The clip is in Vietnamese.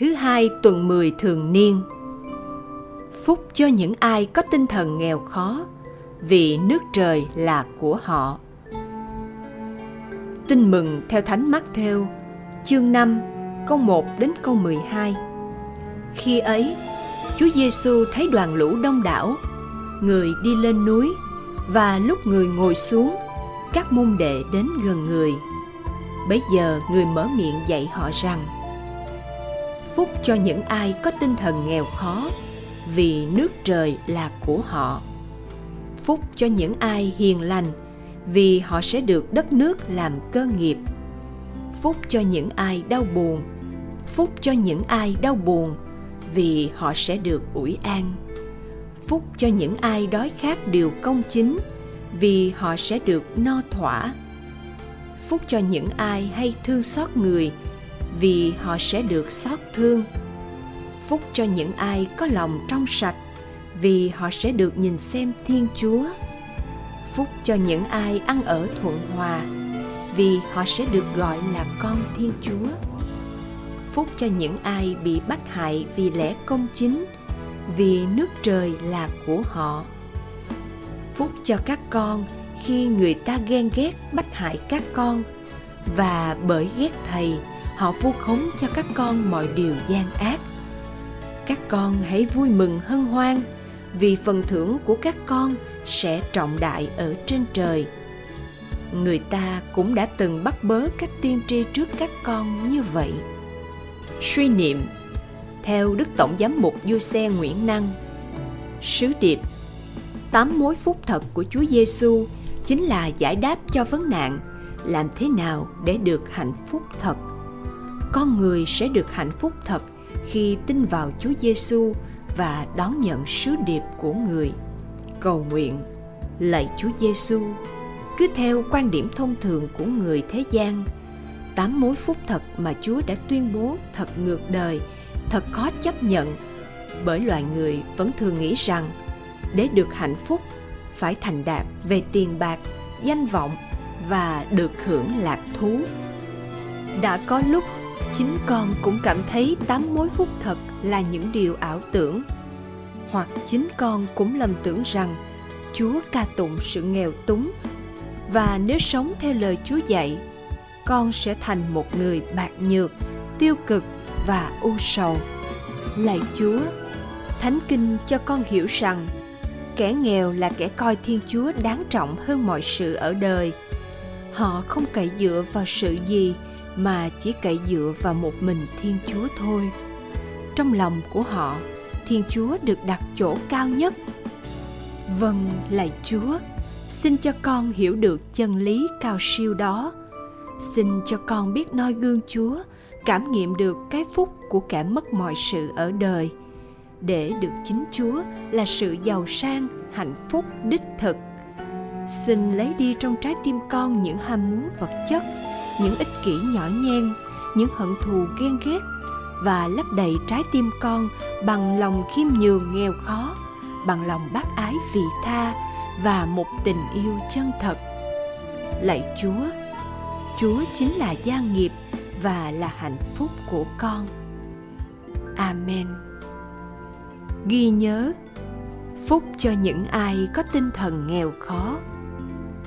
thứ hai tuần 10 thường niên. Phúc cho những ai có tinh thần nghèo khó, vì nước trời là của họ. Tin mừng theo Thánh Mắc theo, chương 5, câu 1 đến câu 12. Khi ấy, Chúa Giêsu thấy đoàn lũ đông đảo, người đi lên núi và lúc người ngồi xuống, các môn đệ đến gần người. Bấy giờ người mở miệng dạy họ rằng: Phúc cho những ai có tinh thần nghèo khó, vì nước trời là của họ. Phúc cho những ai hiền lành, vì họ sẽ được đất nước làm cơ nghiệp. Phúc cho những ai đau buồn, phúc cho những ai đau buồn, vì họ sẽ được ủi an phúc cho những ai đói khát điều công chính vì họ sẽ được no thỏa phúc cho những ai hay thương xót người vì họ sẽ được xót thương. Phúc cho những ai có lòng trong sạch, vì họ sẽ được nhìn xem thiên chúa. Phúc cho những ai ăn ở thuận hòa, vì họ sẽ được gọi là con thiên chúa. Phúc cho những ai bị bắt hại vì lẽ công chính, vì nước trời là của họ. Phúc cho các con khi người ta ghen ghét bắt hại các con và bởi ghét thầy họ vu khống cho các con mọi điều gian ác các con hãy vui mừng hân hoan, vì phần thưởng của các con sẽ trọng đại ở trên trời người ta cũng đã từng bắt bớ các tiên tri trước các con như vậy suy niệm, theo Đức Tổng Giám mục Du Xe Nguyễn Năng. Sứ điệp, Tám mối phúc thật của Chúa Giêsu chính là giải đáp cho vấn nạn làm thế nào để được hạnh phúc thật. Con người sẽ được hạnh phúc thật khi tin vào Chúa Giêsu và đón nhận sứ điệp của người. Cầu nguyện, lạy Chúa Giêsu, cứ theo quan điểm thông thường của người thế gian, tám mối phúc thật mà Chúa đã tuyên bố thật ngược đời thật khó chấp nhận bởi loài người vẫn thường nghĩ rằng để được hạnh phúc phải thành đạt về tiền bạc danh vọng và được hưởng lạc thú đã có lúc chính con cũng cảm thấy tám mối phúc thật là những điều ảo tưởng. Hoặc chính con cũng lầm tưởng rằng chúa ca tụng sự nghèo túng, và nếu sống theo lời chúa dạy, con sẽ thành một người bạc nhược, tiêu cực và u sầu. Lạy chúa, thánh kinh cho con hiểu rằng kẻ nghèo là kẻ coi thiên chúa đáng trọng hơn mọi sự ở đời. Họ không cậy dựa vào sự gì mà chỉ cậy dựa vào một mình thiên chúa thôi. Trong lòng của họ, thiên chúa được đặt chỗ cao nhất. Vâng lạy chúa, xin cho con hiểu được chân lý cao siêu đó. Xin cho con biết noi gương chúa, cảm nghiệm được cái phúc của kẻ mất mọi sự ở đời, để được chính chúa là sự giàu sang, hạnh phúc, đích thực. Xin lấy đi trong trái tim con những ham muốn vật chất những ích kỷ nhỏ nhen, những hận thù ghen ghét và lấp đầy trái tim con bằng lòng khiêm nhường nghèo khó, bằng lòng bác ái vị tha và một tình yêu chân thật. Lạy chúa chúa chính là gia nghiệp và là hạnh phúc của con. Amen. Ghi nhớ, phúc cho những ai có tinh thần nghèo khó.